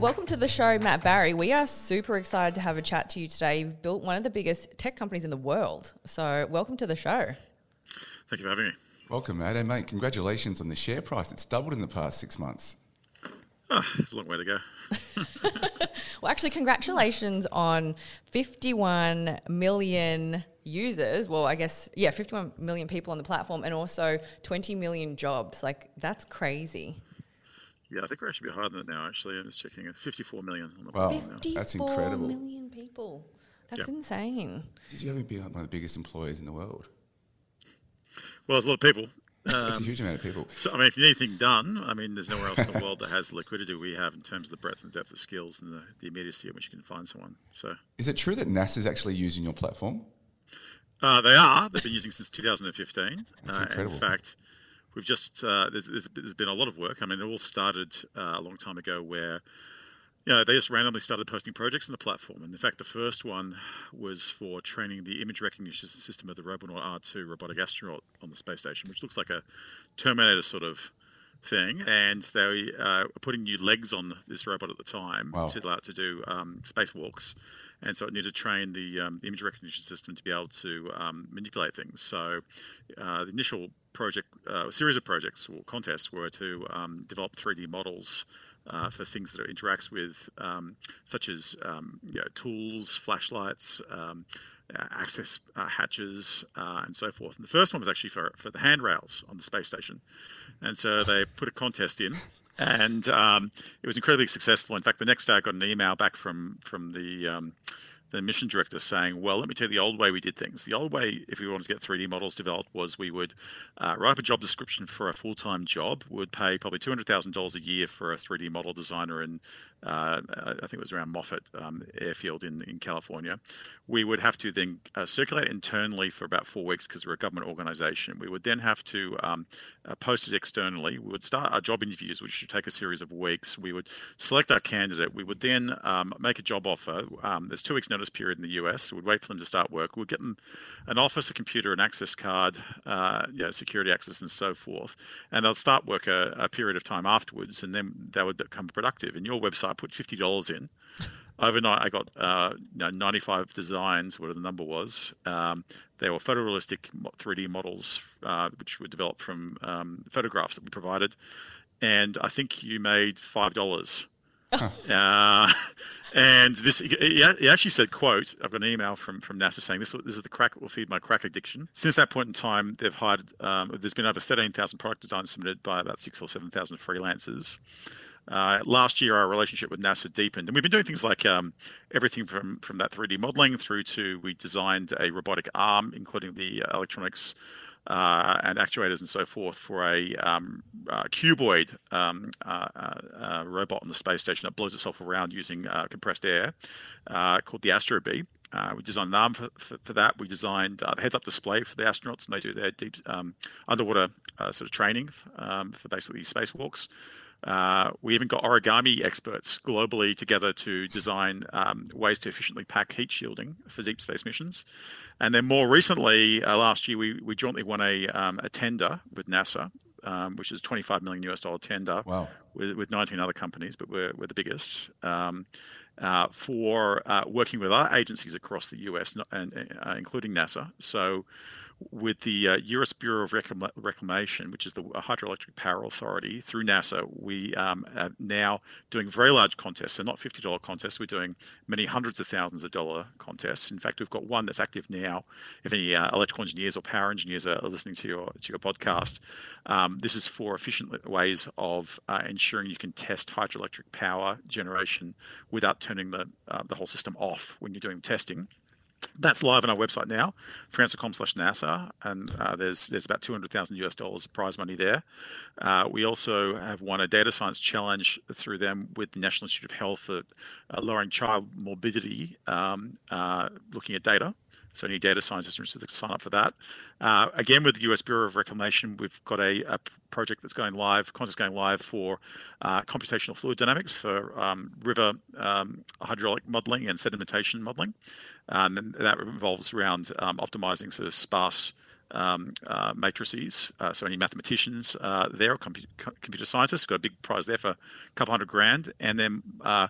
welcome to the show, Matt Barrie. We are super excited to have a chat to you today. You've built one of the biggest tech companies in the world. So, welcome to the show. Thank you for having me. Welcome, Matt. And mate, congratulations on the share price. It's doubled in the past six months. Oh, it's a long way to go. well, actually, congratulations on 51 million users. Well, I guess, yeah, 51 million people on the platform and also 20 million jobs. Like, that's crazy. Yeah, I think we're actually higher than that now, actually. I'm just checking. 54 million on the Wow, platform now. that's incredible. million people. That's Yeah. insane. You haven't been one of the biggest employers in the world. Well, there's a lot of people. That's Um, a huge amount of people. so, I mean, if you need anything done, I mean, there's nowhere else in the world that has the liquidity we have in terms of the breadth and depth of skills and the, the immediacy in which you can find someone. So, Is it true that NASA's actually using your platform? Uh, they are. They've been using since 2015. That's Uh, incredible. In fact, we've just uh, there's, there's, there's been a lot of work. I mean, it all started uh, a long time ago where. You know, they just randomly started posting projects on the platform. And in fact, the first one was for training the image recognition system of the Robonaut R2 robotic astronaut on the space station, which looks like a Terminator sort of thing. And they uh, were putting new legs on this robot at the time Wow. to allow it to do um, spacewalks. And so it needed to train the, um, the image recognition system to be able to um, manipulate things. So uh, the initial project, uh, series of projects or contests were to um, develop 3D models uh, for things that it interacts with, um, such as um, you know, tools, flashlights, um, access uh, hatches, uh, and so forth. And the first one was actually for, for the handrails on the space station. And so they put a contest in. And um, it was incredibly successful. In fact, the next day I got an email back from from the um, the mission director saying, "Well, let me tell you the old way we did things. The old way, if we wanted to get 3D models developed, was we would uh, write up a job description for a full-time job. Would pay probably two hundred thousand dollars a year for a 3D model designer in, uh, I think it was around Moffett um, Airfield in in California. We would have to then uh, circulate internally for about four weeks because we're a government organization. We would then have to um, uh, post it externally. We would start our job interviews, which should take a series of weeks. We would select our candidate. We would then um, make a job offer. Um, there's two weeks notice period in the US. We'd wait for them to start work. We'd get them an office, a computer, an access card, uh, you security access, and so forth. And they'll start work a, a period of time afterwards, and then they would become productive. And your website put fifty dollars in. Overnight, I got uh, you know, 95 designs, whatever the number was. Um, they were photorealistic 3D models, uh, which were developed from um, photographs that we provided. And I think you made five dollars. Uh, and this, he actually said, "quote I've got an email from from NASA saying this this is the crack that will feed my crack addiction." Since that point in time, they've hired. Um, there's been over 13,000 product designs submitted by about six or seven thousand freelancers. Uh, last year, our relationship with NASA deepened, and we've been doing things like um, everything from from that 3D modeling through to we designed a robotic arm, including the electronics uh, and actuators and so forth for a um, uh, cuboid um, uh, uh, uh, robot on the space station that blows itself around using uh, compressed air called the Astrobee. We designed an arm for, for, for that. We designed the heads-up display for the astronauts, and they do their deep um, underwater sort of training um, for basically spacewalks. Uh, we even got origami experts globally together to design um, ways to efficiently pack heat shielding for deep space missions. And then more recently, uh, last year, we, we jointly won a, um, a tender with NASA, um, which is 25 million US dollar tender Wow. with, with 19 other companies, but we're, we're the biggest. Um, uh, for uh, working with other agencies across the US, and uh, including NASA. So, with the uh, U.S. Bureau of Reclam- Reclamation, which is the hydroelectric power authority, through NASA, we um, are now doing very large contests. So not $50 contests. We're doing many hundreds of thousands of dollar contests. In fact, we've got one that's active now. If any uh, electrical engineers or power engineers are listening to your to your podcast, um, this is for efficient ways of uh, ensuring you can test hydroelectric power generation without turning the uh, the whole system off when you're doing testing that's live on our website now, freelancer.com slash NASA, and uh, there's there's about 200,000 US dollars prize money there. Uh, we also have won a data science challenge through them with the National Institute of Health for uh, lowering child morbidity, um, uh, looking at data. So any data scientists interested to sign up for that. Uh, again, with the US Bureau of Reclamation, we've got a, a project that's going live, contest going live for uh, computational fluid dynamics for um, river um, hydraulic modeling and sedimentation modeling. And that revolves around um, optimizing sort of sparse um, uh, matrices. Uh, so any mathematicians uh, there or compu- computer scientists got a big prize there for a couple hundred grand. And then uh,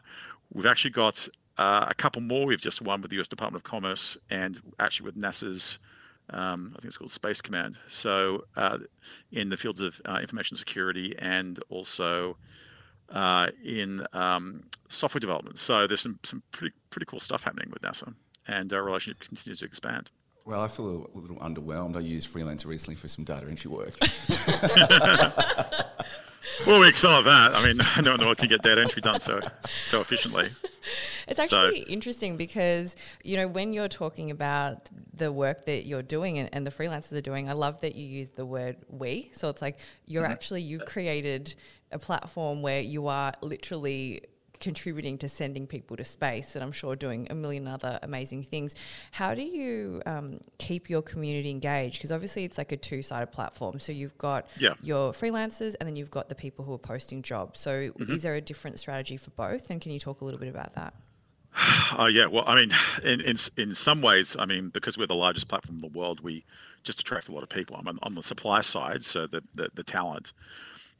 we've actually got uh, a couple more. We've just won with the U.S. Department of Commerce and actually with NASA's. Um, I think it's called Space Command. So, uh, in the fields of information security and also in um, software development. So, there's some some pretty pretty cool stuff happening with NASA, and our relationship continues to expand. Well, I feel a little, a little underwhelmed. I used Freelancer recently for some data entry work. well, we excel at that. I mean, no one in the world can get data entry done so so efficiently. It's actually so, interesting because you know when you're talking about the work that you're doing and, and, the freelancers are doing, I love that you use the word "we." So it's like you're mm-hmm. actually you've created a platform where you are literally contributing to sending people to space and I'm sure doing a million other amazing things. How do you um, keep your community engaged? Because obviously it's like a two sided platform. So you've got yeah. your freelancers and then you've got the people who are posting jobs. So mm-hmm. is there a different strategy for both? And can you talk a little bit about that? Uh, yeah, well, I mean, in, in in some ways, I mean, because we're the largest platform in the world, we just attract a lot of people. I'm on, on the supply side, so the, the, the talent.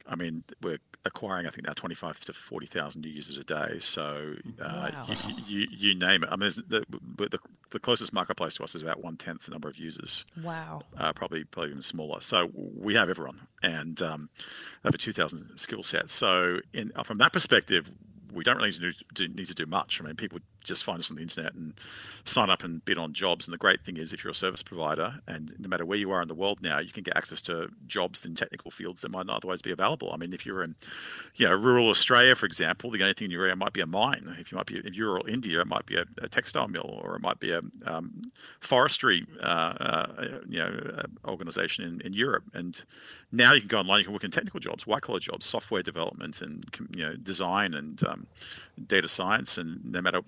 I mean, we're acquiring, I think now 25 to 40,000 new users a day. So uh, wow. you, you, you, name it. I mean, the, the, the, closest marketplace to us is about one tenth the number of users. Wow. Uh, probably probably even smaller. So we have everyone and um, over 2,000 skill sets. So in, from that perspective, we don't really need to, do, need to do much. I mean, people just find us on the internet and sign up and bid on jobs. And the great thing is, if you're a service provider, and no matter where you are in the world now, you can get access to jobs in technical fields that might not otherwise be available. I mean, if you're in, you know, rural Australia, for example, the only thing in your area might be a mine. If you might be in rural India, it might be a, a textile mill, or it might be a um, forestry, uh, uh, you know, uh, organization in, in Europe. And now you can go online, you can work in technical jobs, white collar jobs, software development, and you know, design and um, data science, and no matter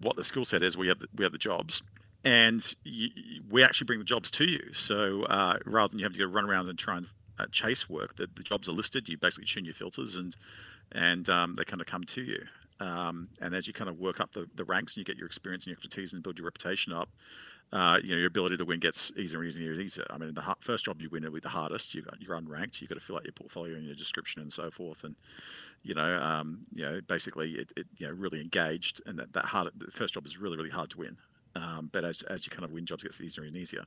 what the skill set is, we have the, we have the jobs, and you, we actually bring the jobs to you. So uh, rather than you have to go run around and try and uh, chase work, the, the jobs are listed. You basically tune your filters, and and um, they kind of come to you. Um, and as you kind of work up the, the ranks and you get your experience and your expertise and build your reputation up, uh, you know your ability to win gets easier and easier and easier. I mean, the ha- first job you win be the hardest. You you're unranked. You've got to fill out your portfolio and your description and so forth. And you know, um, you know, basically, it, it, you know really engaged. And that that hard the first job is really really hard to win. Um, but as as you kind of win jobs, it gets easier and easier.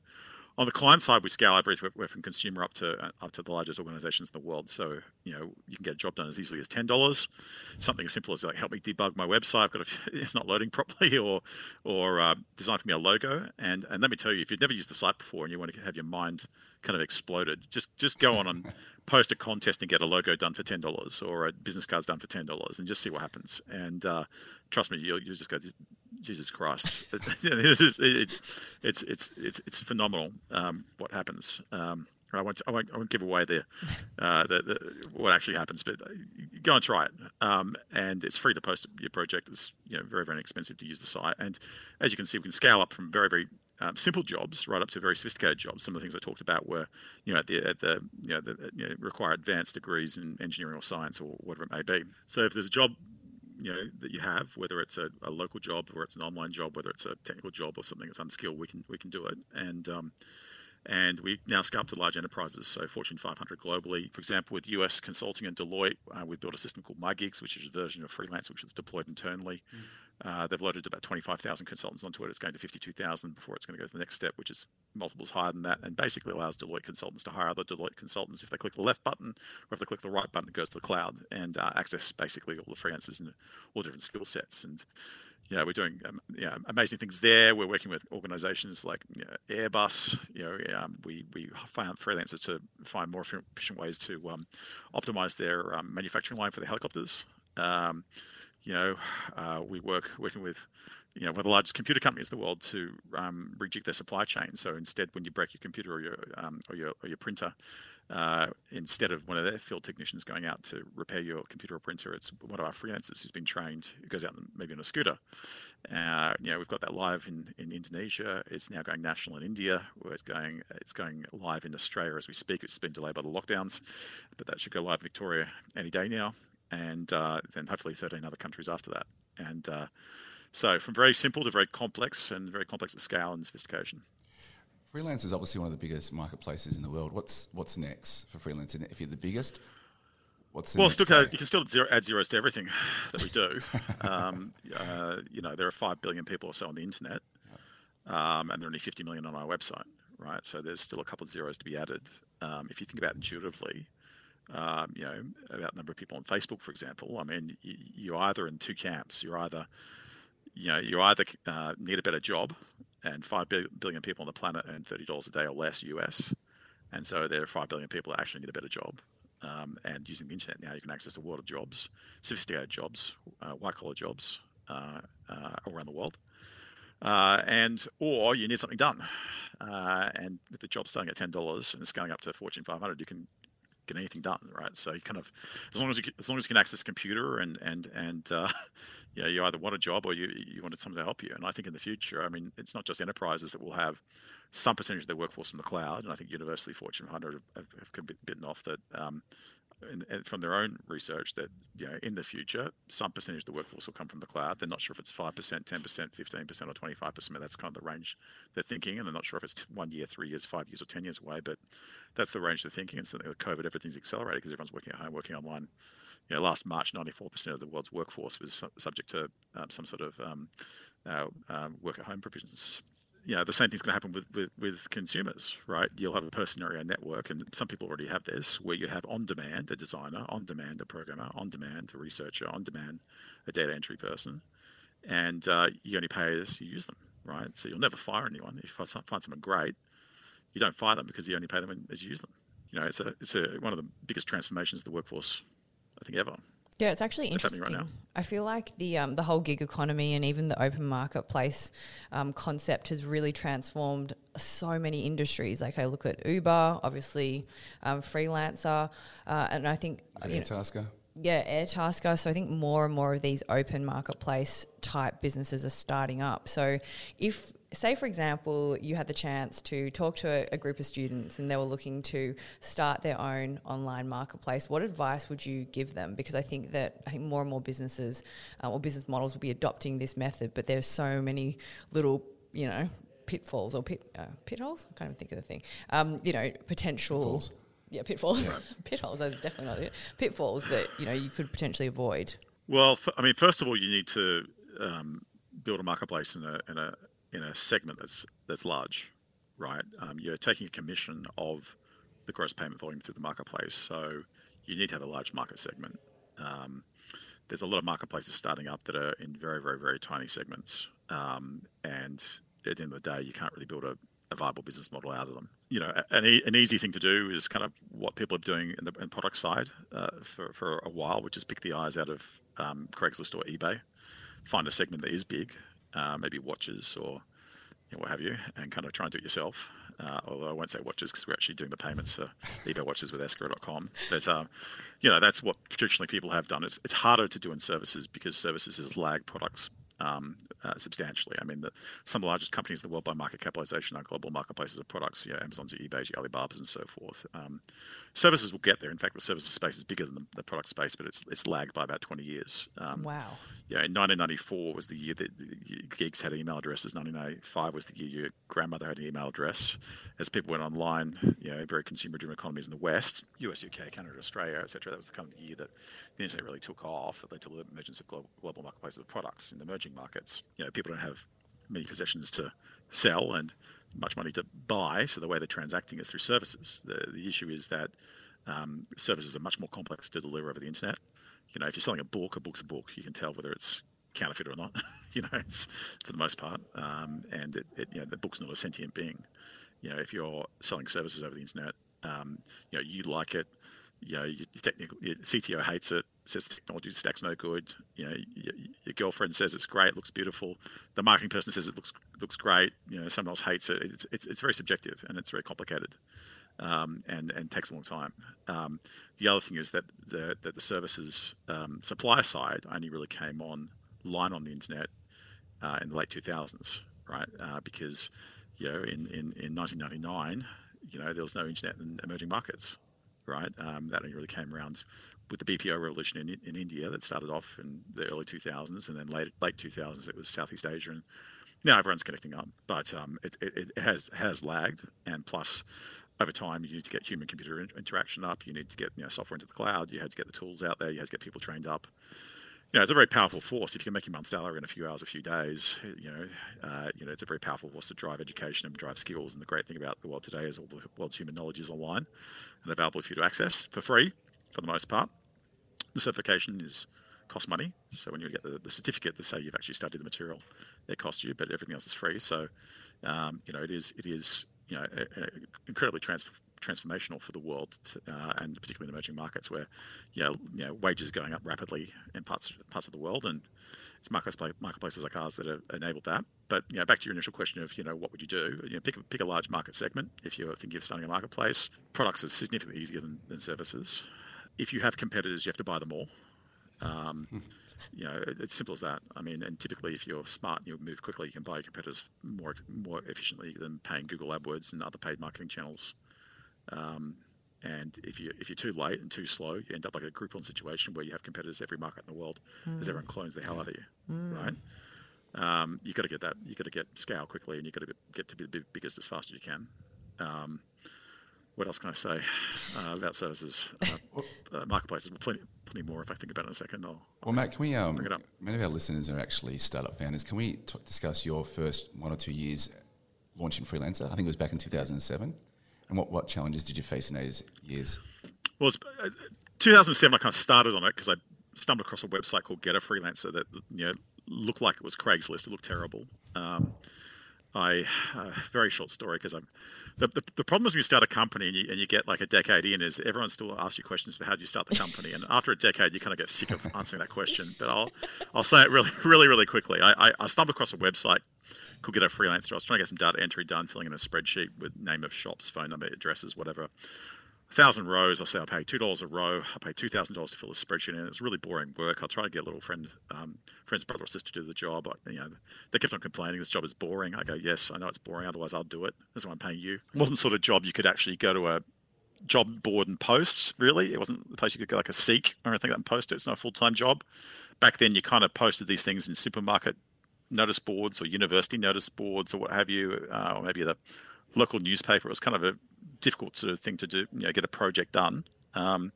On the client side, we scale everything we're from consumer up to up to the largest organizations in the world. So you know you can get a job done as easily as ten dollars. Something as simple as like help me debug my website. I've got a, it's not loading properly, or or uh, design for me a logo. And and let me tell you, if you've never used the site before and you want to have your mind kind of exploded, just just go on and post a contest and get a logo done for ten dollars or a business card's done for ten dollars, and just see what happens. And uh, trust me, you'll, you'll just go, Jesus Christ, this is it, it's it's it's it's phenomenal um, what happens. Um, I won't, I won't, I won't give away the, uh, the, the, what actually happens, but go and try it. Um, and it's free to post your project. It's you know very very inexpensive to use the site. And as you can see, we can scale up from very very um, simple jobs right up to very sophisticated jobs. Some of the things I talked about were you know at the at the you know, the, you know require advanced degrees in engineering or science or whatever it may be. So if there's a job you know that you have, whether it's a, a, local job or it's an online job, whether it's a technical job or something that's unskilled, we can we can do it. And um, and we now scale up to large enterprises, so Fortune 500 globally. For example, with US Consulting and Deloitte, uh, we built a system called MyGigs, which is a version of Freelance, which is deployed internally. Mm. Uh, they've loaded about 25,000 consultants onto it. It's going to 52,000 before it's going to go to the next step, which is multiples higher than that, and basically allows Deloitte consultants to hire other Deloitte consultants. If they click the left button or if they click the right button, it goes to the cloud and uh, access basically all the freelancers and all different skill sets. And yeah, we're doing um, yeah, amazing things there. We're working with organizations like you know, Airbus. You know, um, we we found freelancers to find more efficient ways to um, optimize their um, manufacturing line for the helicopters. Um, you know, uh, we work working with, you know, one of the largest computer companies in the world to um, rejig their supply chain. So instead, when you break your computer or your um, or your or your printer, uh, instead of one of their field technicians going out to repair your computer or printer, it's one of our freelancers who's been trained who goes out maybe on a scooter. Uh, you know, we've got that live in, in Indonesia. It's now going national in India. Where it's going, it's going live in Australia as we speak. It's been delayed by the lockdowns, but that should go live in Victoria any day now and uh, then hopefully 13 other countries after that. And uh, so from very simple to very complex and very complex at scale and sophistication. Freelance is obviously one of the biggest marketplaces in the world. What's what's next for freelance? If you're the biggest, what's the well, still, play? you can still zero, add zeros to everything that we do. um, uh, you know, there are five billion people or so on the internet, um, and there are only 50 million on our website, right? So there's still a couple of zeros to be added. Um, if you think about intuitively, um, you know, about the number of people on Facebook, for example, I mean, you, you're either in two camps. You're either, you know, you either uh, need a better job, and five billion people on the planet earn thirty dollars a day or less US, and so there are five billion people that actually need a better job. Um, and using the internet now, you can access a world of jobs, sophisticated jobs, uh, white collar jobs uh, uh, around the world. Uh, and or you need something done, uh, and with the job starting at ten dollars and it's going up to Fortune 500, you can get anything done, right? So you kind of, as long as you as long as you can access computer and and and uh, know, you either want a job or you you wanted someone to help you. And I think in the future, I mean, it's not just enterprises that will have some percentage of their workforce in the cloud, and I think universally Fortune 100 have, have, have bitten off that. Um, and, and from their own research, that you know, in the future, some percentage of the workforce will come from the cloud. They're not sure if it's five percent, ten percent, fifteen percent, or twenty-five percent. That's kind of the range they're thinking, and they're not sure if it's one year, three years, five years, or ten years away. But that's the range they're thinking. And certainly with COVID, everything's accelerated because everyone's working at home, working online. You know, last March, 94% of the world's workforce was su- subject to um, some sort of um, uh, um, work at home provisions. You know, the same thing's going to happen with, with, with consumers, right? You'll have a person area network, and some people already have this, where you have on demand a designer, on demand a programmer, on demand a researcher, on demand a data entry person, and uh, you only pay as you use them, right? So you'll never fire anyone. If you find someone great, you don't fire them because you only pay them as you use them. You know, it's a it's a one of the biggest transformations of the workforce, I think, ever. Yeah, it's actually interesting. right I feel like the um, the whole gig economy and even the open marketplace um, concept has really transformed so many industries. Like I look at Uber, obviously, um, freelancer, uh, and I think you know, Tasker. yeah, Airtasker. So I think more and more of these open marketplace type businesses are starting up. So if say for example you had the chance to talk to a, a group of students and they were looking to start their own online marketplace, what advice would you give them? Because I think that I think more and more businesses uh, or business models will be adopting this method, but there's so many little you know pitfalls or pit uh, pit holes. I can't even think of the thing. Um, you know potential. Pitfalls. Yeah, pitfalls. pitfalls. That's definitely not it. Pitfalls that you know you could potentially avoid. Well, f- I mean, first of all, you need to um, build a marketplace in a in a in a segment that's that's large, right? Um, you're taking a commission of the gross payment volume through the marketplace, so you need to have a large market segment. Um, there's a lot of marketplaces starting up that are in very, very, very tiny segments, um, and at the end of the day, you can't really build a, a viable business model out of them. You know, an, e- an easy thing to do is kind of what people are doing in the in product side uh, for, for a while, which is pick the eyes out of um, Craigslist or eBay, find a segment that is big, uh, maybe watches or you know, what have you, and kind of try and do it yourself. Uh, although I won't say watches because we're actually doing the payments for eBay watches with escrow.com. But, um, you know, that's what traditionally people have done. It's, it's harder to do in services because services is lag products um, uh, substantially. I mean, the, some of the largest companies in the world by market capitalization are global marketplaces of products, you know, Amazon's, eBay's, Alibabas, and so forth. Um, services will get there. In fact, the services space is bigger than the, the product space, but it's, it's lagged by about 20 years. Um, Wow. yeah, in 1994 was the year that geeks had email addresses. 1995 was the year your grandmother had an email address. As people went online, you know, very consumer-driven economies in the West, US, UK, Canada, Australia, etc. That was the kind of year that the internet really took off. It led to the emergence of global, global marketplaces of products in markets. You know, people don't have many possessions to sell and much money to buy, so the way they're transacting is through services. The, the issue is that um, services are much more complex to deliver over the internet. You know, if you're selling a book, a book's a book. You can tell whether it's counterfeit or not. you know, it's for the most part, um, and it, it, you know, the book's not a sentient being. You know, if you're selling services over the internet, um, you know, you like it. You know, your technical your CTO hates it. Says technology stack's no good. You know, your, your girlfriend says it's great, looks beautiful. The marketing person says it looks looks great. You know, someone else hates it. It's it's, it's very subjective and it's very complicated um, and and takes a long time. Um, the other thing is that the that the services um, supplier side only really came on line on the internet uh, in the late 2000s, right? Uh, because you know in, in in 1999, you know there was no internet in emerging markets, right? Um, that only really came around with the BPO revolution in, in India that started off in the early 2000s, and then late late 2000s it was Southeast Asia and now everyone's connecting up, but um, it, it, it, has has lagged, and plus, over time, you need to get human computer interaction up. You need to get you know software into the cloud. You had to get the tools out there. You had to get people trained up. Know, it's a very powerful force. If you can make your month's salary in a few hours, a few days, you know, uh, you know, it's a very powerful force to drive education and drive skills. And the great thing about the world today is all the world's human knowledge is online and available for you to access for free, for the most part. The certification is cost money. So when you get the, the certificate to say you've actually studied the material, it costs you, but everything else is free. So um, you know it is it is you know a, a incredibly trans- transformational for the world, uh, and particularly in emerging markets where you know, you know wages are going up rapidly in parts parts of the world, and it's marketplace, marketplaces like ours that have enabled that. But you know, back to your initial question of you know what would you do? You know, pick a, pick a large market segment if you're thinking of starting a marketplace. Products are significantly easier than, than services. If you have competitors, you have to buy them all. Um, you know, it's simple as that. I mean, and typically, if you're smart and you move quickly, you can buy your competitors more more efficiently than paying Google AdWords and other paid marketing channels. Um, and if you if you're too late and too slow, you end up like a Groupon situation where you have competitors every market in the world, mm. as everyone clones the hell out of you, mm. right? Um, you got to get that. You got to get scale quickly, and you got to get to be the biggest as fast as you can. Um, what else can I say uh, about services? Uh, uh, marketplaces, plenty, plenty more if I think about it in a second. I'll, well, Matt, can we? Um, bring it up. Many of our listeners are actually startup founders. Can we t- discuss your first one or two years launching Freelancer? I think it was back in 2007. And what, what challenges did you face in those years? Well, uh, 2007, I kind of started on it because I stumbled across a website called Get a Freelancer that you know looked like it was Craigslist. It looked terrible. Um, I uh, very short story because I'm the, the, the, problem is when you start a company and you, and you get like a decade in is everyone still asks you questions for how do you start the company and after a decade you kind of get sick of answering that question but I'll I'll say it really really really quickly I, I, I stumbled across a website called Get a Freelancer I was trying to get some data entry done filling in a spreadsheet with name of shops phone number addresses whatever A thousand rows. I say I'll pay two dollars a row. I pay two thousand dollars to fill a spreadsheet in. It's really boring work. I'll try to get a little friend, um, friend's brother or sister to do the job. I, you know, they kept on complaining this job is boring. I go, yes, I know it's boring. Otherwise, I'll do it. That's why I'm paying you. It wasn't sort of job you could actually go to a job board and post. Really, it wasn't the place you could go like a Seek or anything like that and post it. It's not a full time job. Back then, you kind of posted these things in supermarket notice boards or university notice boards or what have you, uh, or maybe the local newspaper. It was kind of a difficult sort of thing to do, you know, get a project done. Um,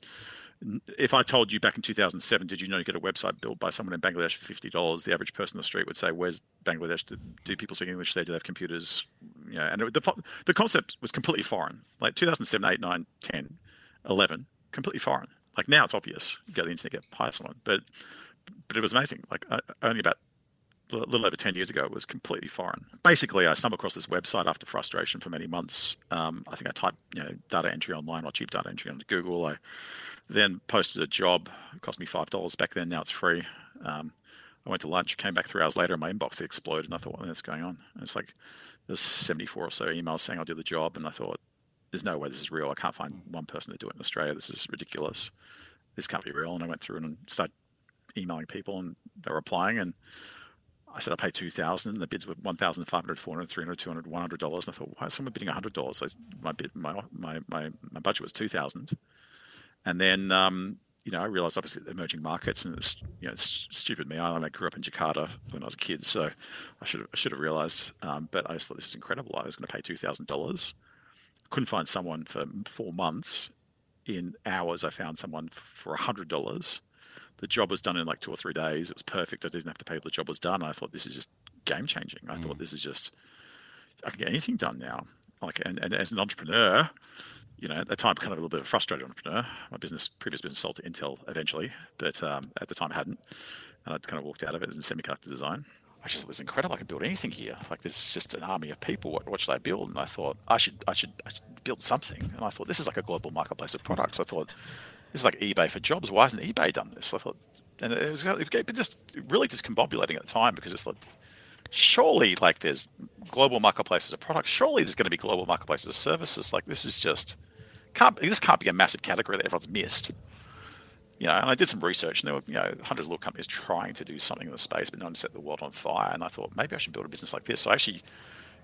if I told you back in 2007, did you know you get a website built by someone in Bangladesh for fifty dollars? The average person on the street would say, "Where's Bangladesh? Do, do people speak English there? Do they have computers?" You know, and the the concept was completely foreign. Like 2007, 8, 9, 10, 11, completely foreign. Like now, it's obvious. You go to the internet, get someone, but but it was amazing. Like uh, only about a little over 10 years ago it was completely foreign. Basically, I stumbled across this website after frustration for many months. Um, I think I typed you know, data entry online or cheap data entry onto Google. I then posted a job. It cost me $5 back then. Now it's free. Um, I went to lunch, came back three hours later, and my inbox exploded. And I thought, what's going on? And it's like there's 74 or so emails saying I'll do the job. And I thought, there's no way this is real. I can't find one person to do it in Australia. This is ridiculous. This can't be real. And I went through and started emailing people, and they were applying. And I said I pay two thousand, and the bids were one thousand five hundred, four hundred, three hundred, two hundred, one hundred dollars. And I thought, why is someone bidding hundred dollars? My bid, my, my my my budget was two thousand, and then um, you know I realized obviously emerging markets, and it's you know it's stupid me. I grew up in Jakarta when I was a kid, so I should have, I should have realized. Um, but I just thought this is incredible. I was going to pay two thousand dollars. Couldn't find someone for four months. In hours, I found someone for hundred dollars the job was done in like two or three days. It was perfect. I didn't have to pay. For the job was done. I thought this is just game changing. I mm. thought this is just I can get anything done now. Like and, and as an entrepreneur, you know, at the time, kind of a little bit of a frustrated entrepreneur. My business, previous business, sold to Intel eventually, but um, at the time, I hadn't, and I'd kind of walked out of it as in semiconductor design. I just thought this incredible. I can build anything here. Like there's just an army of people. What, what should I build? And I thought I should, I should, I should build something. And I thought this is like a global marketplace of products. I thought this is like eBay for jobs. Why hasn't eBay done this? I thought, and it was just really discombobulating at the time because it's like, surely like there's global marketplaces of products. Surely there's going to be global marketplaces of services. Like this is just can't this can't be a massive category that everyone's missed. You know, and I did some research, and there were you know hundreds of little companies trying to do something in the space, but none set the world on fire. And I thought maybe I should build a business like this. So I actually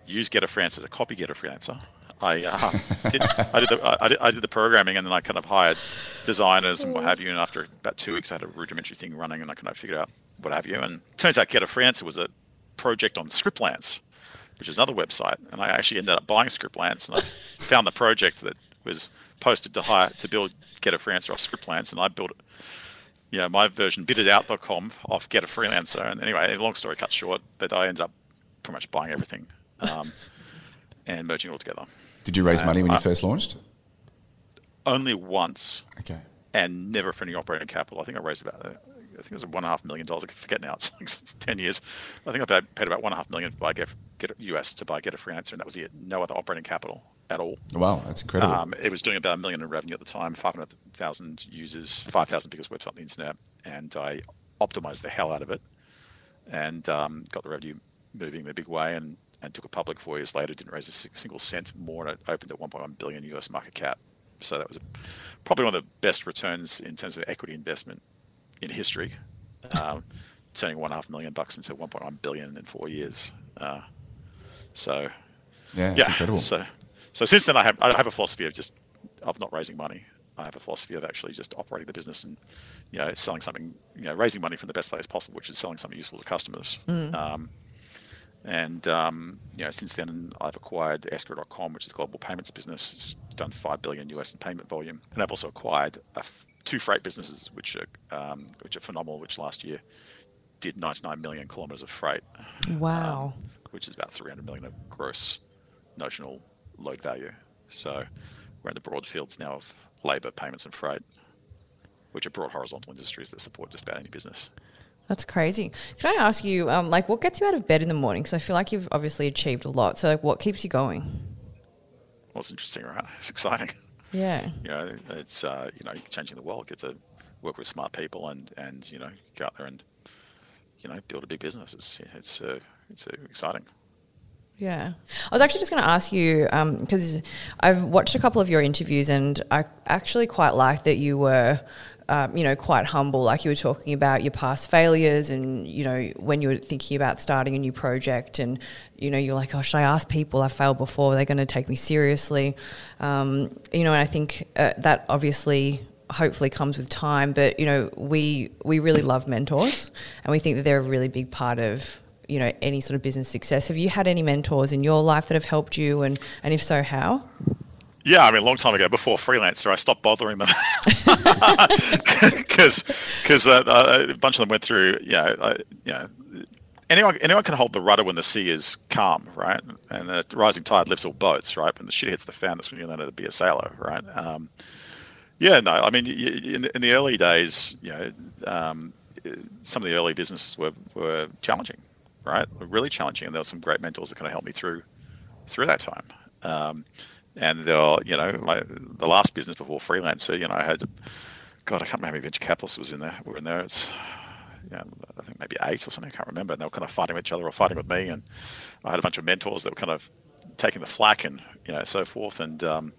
used Get a Freelancer to copy Get a Freelancer I, uh, did, I, did the, I, did, I did the programming and then I kind of hired designers and what have you. And after about two weeks, I had a rudimentary thing running and I kind of figured out what have you. And turns out Get a Freelancer was a project on Scriptlance, which is another website, and I actually ended up buying Scriptlance, and I found the project that was posted to hire to build Get a Freelancer off Scriptlance, and I built it. You know, my version biditout.com off Get a Freelancer, and anyway, long story cut short, but I ended up pretty much buying everything um, and merging it all together. Did you raise money when you first launched? Only once. Okay. And never for any operating capital. I think I raised about, I think it was one and a half million dollars. I forget now. It's, like, it's ten years. I think I paid about one and a half million to buy get get US to buy get a freelancer, and that was it. No other operating capital at all. Wow, that's incredible. Um, it was doing about a million in revenue at the time, five hundred thousand users, five thousand biggest website on the internet, and I optimized the hell out of it, and um, got the revenue moving in a big way, and and took it public four years later. Didn't raise a single cent more, and it opened at 1.1 billion US market cap. So that was a, probably one of the best returns in terms of equity investment in history. Um, turning one and a half million bucks into 1.1 billion in four years. Uh, so yeah, yeah, incredible. So so since then, I have I have a philosophy of just of not raising money. I have a philosophy of actually just operating the business and you know selling something, you know, raising money from the best place possible, which is selling something useful to customers. Mm. Um, and um, you know, since then, I've acquired Escrow.com, which is a global payments business. It's done five billion US in payment volume, and I've also acquired two freight businesses, which are um, which are phenomenal. Which last year did 99 million kilometers of freight. Wow. Um, which is about 300 million of gross notional load value. So we're in the broad fields now of labour, payments, and freight, which are broad horizontal industries that support just about any business. That's crazy. Can I ask you, um, like, what gets you out of bed in the morning? Because I feel like you've obviously achieved a lot. So, like, what keeps you going? Well, it's interesting, right? It's exciting. Yeah. You know, it's uh, you know, changing the world. Get to work with smart people and and you know, go out there and you know, build a big business. It's it's uh, it's uh, exciting. Yeah. I was actually just going to ask you because um, I've watched a couple of your interviews and I actually quite liked that you were um, you know, quite humble. Like you were talking about your past failures, and you know, when you were thinking about starting a new project, and you know, you're like, "Oh, should I ask people I failed before? Are they going to take me seriously?" Um, you know, and I think uh, that obviously, hopefully, comes with time. But you know, we we really love mentors, and we think that they're a really big part of you know any sort of business success. Have you had any mentors in your life that have helped you, and and if so, how? Yeah, I mean, a long time ago, before freelancer, I stopped bothering them because because uh, uh, a bunch of them went through. You know, uh, know, anyone anyone can hold the rudder when the sea is calm, right? And the rising tide lifts all boats, right? When the shit hits the fan, that's when you learn how to be a sailor, right? Um, yeah, no, I mean, in the, in the early days, you know, um, some of the early businesses were were challenging, right? Were really challenging, and there were some great mentors that kind of helped me through through that time. Um, and uh, you know, my, the last business before freelancer, you know, I had, God, I can't remember how many venture capitalists was in there. Were in there. It's, you know, I think maybe eight or something. I can't remember. And they were kind of fighting with each other or fighting with me. And I had a bunch of mentors that were kind of taking the flack and you know so forth. And um,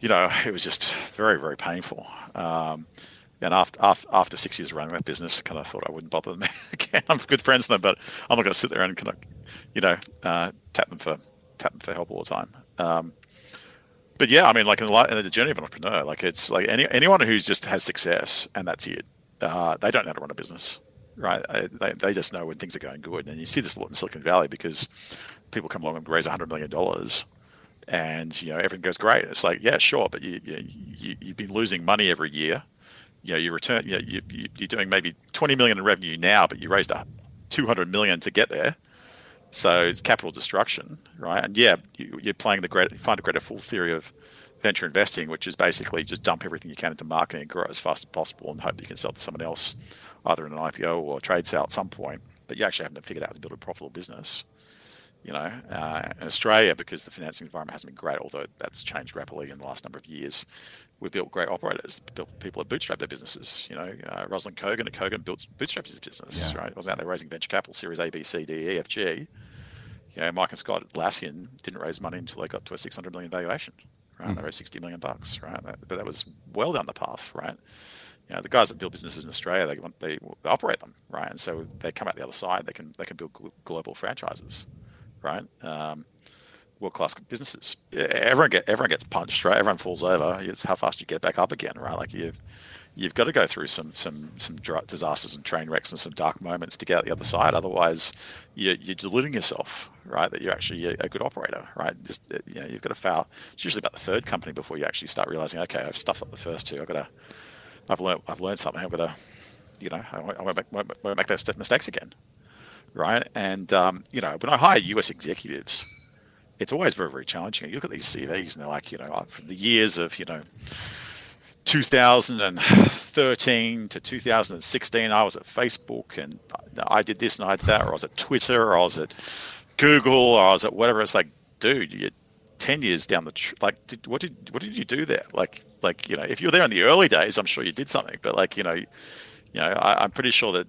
you know, it was just very very painful. Um, and after, after, after six years of running that business, I kind of thought I wouldn't bother them again. I'm good friends with them, but I'm not going to sit there and kind of, you know, uh, tap them for tap them for help all the time. Um, but yeah, I mean, like in the, in the, journey of an entrepreneur, like it's like any, anyone who's just has success and that's it, uh, they don't know how to run a business, right? They, they just know when things are going good. And you see this a lot in Silicon Valley because people come along and raise $100 million and, you know, everything goes great. It's like, yeah, sure, but you, you, you've been losing money every year. You know, you return, you know, you, you're doing maybe 20 million in revenue now, but you raised a 200 million to get there so it's capital destruction, right? And yeah, you, are playing the great, find a greater fool theory of venture investing, which is basically just dump everything you can into marketing and grow as fast as possible and hope you can sell to someone else, either in an IPO or a trade sale at some point. But you actually haven't figured out how to build a profitable business. You know, uh, in Australia, because the financing environment hasn't been great, although that's changed rapidly in the last number of years, we've built great operators. Built people have bootstrapped their businesses. You know, uh, Ruslan Kogan at Kogan built bootstrapped his business. Yeah. Right, was out there raising venture capital, Series A, B, C, D, E, F, G. You know, Mike and Scott Atlassian didn't raise money until they got to a 600 million valuation. Right, mm. they raised 60 million bucks. Right, that, but that was well down the path. Right. You know, the guys that build businesses in Australia, they want they, they operate them, right? And so they come out the other side. They can they can build global franchises, right? Um, world class businesses. Everyone get everyone gets punched, right? Everyone falls over. It's how fast you get back up again, right? Like you've you've got to go through some some some disasters and train wrecks and some dark moments to get out the other side. Otherwise, you're, you're deluding yourself, right? That you're actually a good operator, right? Just you know, you've got to fail. It's usually about the third company before you actually start realizing, okay, I've stuffed up the first two. I've got to, I've learned, I've learned something. I've got to, you know, I won't, I won't, make, won't make those mistakes again, right? And um, you know, when I hire US executives, it's always very, very challenging. You look at these CVs, and they're like, you know, from the years of, you know 2013 to 2016, I was at Facebook and I did this and I did that, or I was at Twitter, or I was at Google, or I was at whatever. It's like, dude, you're 10 years down the tr- like, did, what did what did you do there? Like, like you know, if you were there in the early days, I'm sure you did something. But like, you know, you know, I, am pretty sure that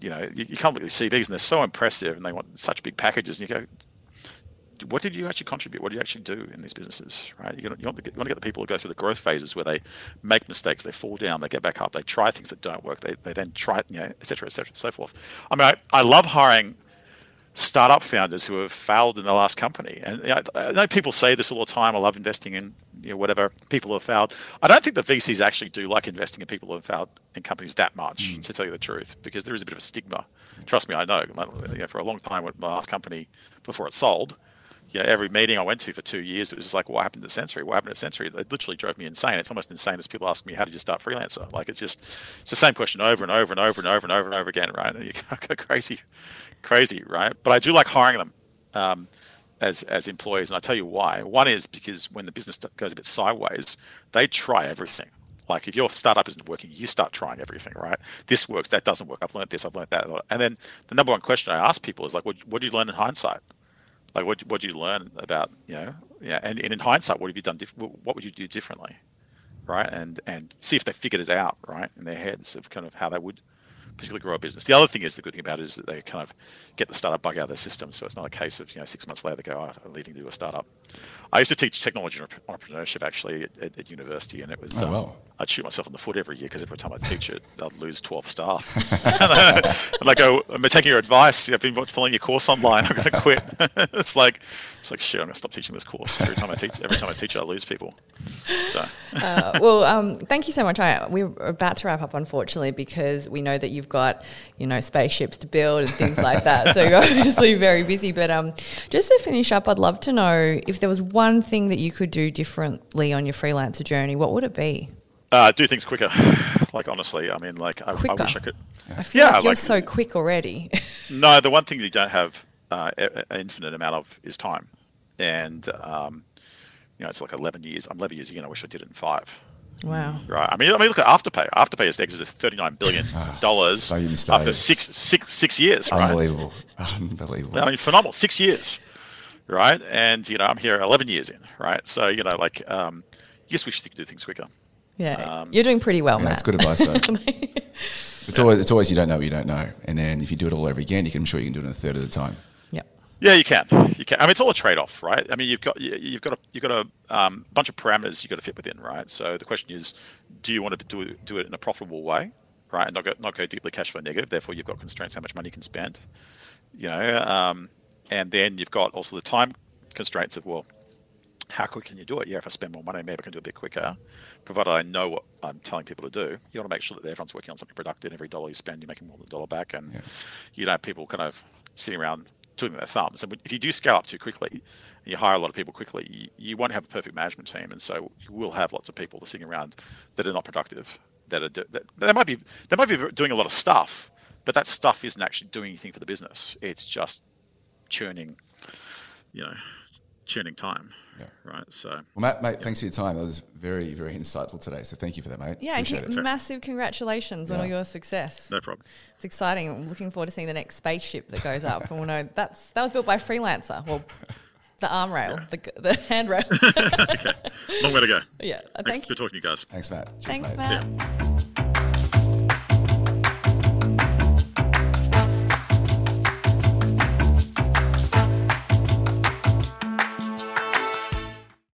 you know you, you can't look at these CVs and they're so impressive and they want such big packages, and you go, what did you actually contribute? What do you actually do in these businesses, right? You, you, want to get, you want to get the people to go through the growth phases where they make mistakes, they fall down, they get back up, they try things that don't work, they, they then try, you know, et cetera, et cetera, so forth. I mean, I, I love hiring startup founders who have failed in the last company. And you know, I know people say this all the time. I love investing in you know, whatever people have failed. I don't think the VCs actually do like investing in people who have failed in companies that much, mm. to tell you the truth, because there is a bit of a stigma. Trust me, I know. You know for a long time, with my last company before it sold, you know, every meeting I went to for two years, it was just like, what happened to Sensory? What happened to Sensory? It literally drove me insane. It's almost insane as people ask me, how did you start freelancer? Like, it's just, it's the same question over and over and over and over and over and over again, right? And you go crazy, crazy, right? But I do like hiring them um, as, as employees. And I tell you why. One is because when the business goes a bit sideways, they try everything. Like if your startup isn't working, you start trying everything, right? This works, that doesn't work. I've learned this, I've learned that. And then the number one question I ask people is like, what, what did you learn in hindsight? Like what what did you learn about you know yeah and, and in hindsight what have you done diff- what would you do differently right and and see if they figured it out right in their heads of kind of how they would particularly grow a business. The other thing is the good thing about it is that they kind of get the startup bug out of their system. So it's not a case of you know six months later they go, oh, I'm leaving to do a startup. I used to teach technology entrepreneurship actually at, at, at university, and it was oh, um, I'd shoot myself in the foot every year because every time I teach it, I'd lose 12 staff. and I go, I'm taking your advice. I've been following your course online. I'm going to quit. it's like it's like shit. I'm going to stop teaching this course every time I teach. Every time I teach, I lose people. So uh, well, um, thank you so much. I, we're about to wrap up, unfortunately, because we know that you've got you know spaceships to build and things like that. So you're obviously very busy. But um, just to finish up, I'd love to know if there was one thing that you could do differently on your freelancer journey. What would it be? Uh, do things quicker. Like honestly, I mean, like I, I wish I could. I feel yeah, like you're like, so quick already. no, the one thing you don't have uh, an infinite amount of is time, and um, you know, it's like 11 years. I'm 11 years in. I wish I did it in five. Wow. Right. I mean, I mean, look at Afterpay. Afterpay has exited 39 billion dollars after six, six, six years. Right? Unbelievable. Unbelievable. I mean, phenomenal. Six years. Right. And you know, I'm here 11 years in. Right. So you know, like, um, yes, we should do things quicker. Yeah. Um, You're doing pretty well, yeah, Matt. That's good advice. Though. it's always it's always you don't know what you don't know, and then if you do it all over again, you can, I'm sure you can do it in a third of the time. Yeah, you can. You can. I mean, it's all a trade-off, right? I mean, you've got you've got a you've got a um, bunch of parameters you've got to fit within, right? So the question is, do you want to do it, do it in a profitable way, right, and not go not go deeply cash flow negative? Therefore, you've got constraints how much money you can spend, you know, um, and then you've got also the time constraints of well, how quick can you do it? Yeah, if I spend more money, maybe I can do it a bit quicker, provided I know what I'm telling people to do. You want to make sure that everyone's working on something productive. Every dollar you spend, you're making more than a dollar back, and yeah. you don't have people kind of sitting around twiddling their thumbs. And if you do scale up too quickly, and you hire a lot of people quickly, you, you won't have a perfect management team, and so you will have lots of people sitting around that are not productive. That are that, they might be they might be doing a lot of stuff, but that stuff isn't actually doing anything for the business. It's just churning, you know, churning time. Yeah. Right. So, well, Matt, mate, yeah. thanks for your time. That was very, very insightful today. So, thank you for that, mate. Yeah, massive congratulations yeah. on all your success. No problem. It's exciting. I'm looking forward to seeing the next spaceship that goes up. and we'll know that's that was built by Freelancer. Well, the arm rail, yeah. the, the handrail. okay. Long way to go. Yeah. Thanks for talking to you guys. Thanks, Matt. Cheers, Thanks, mate. Matt.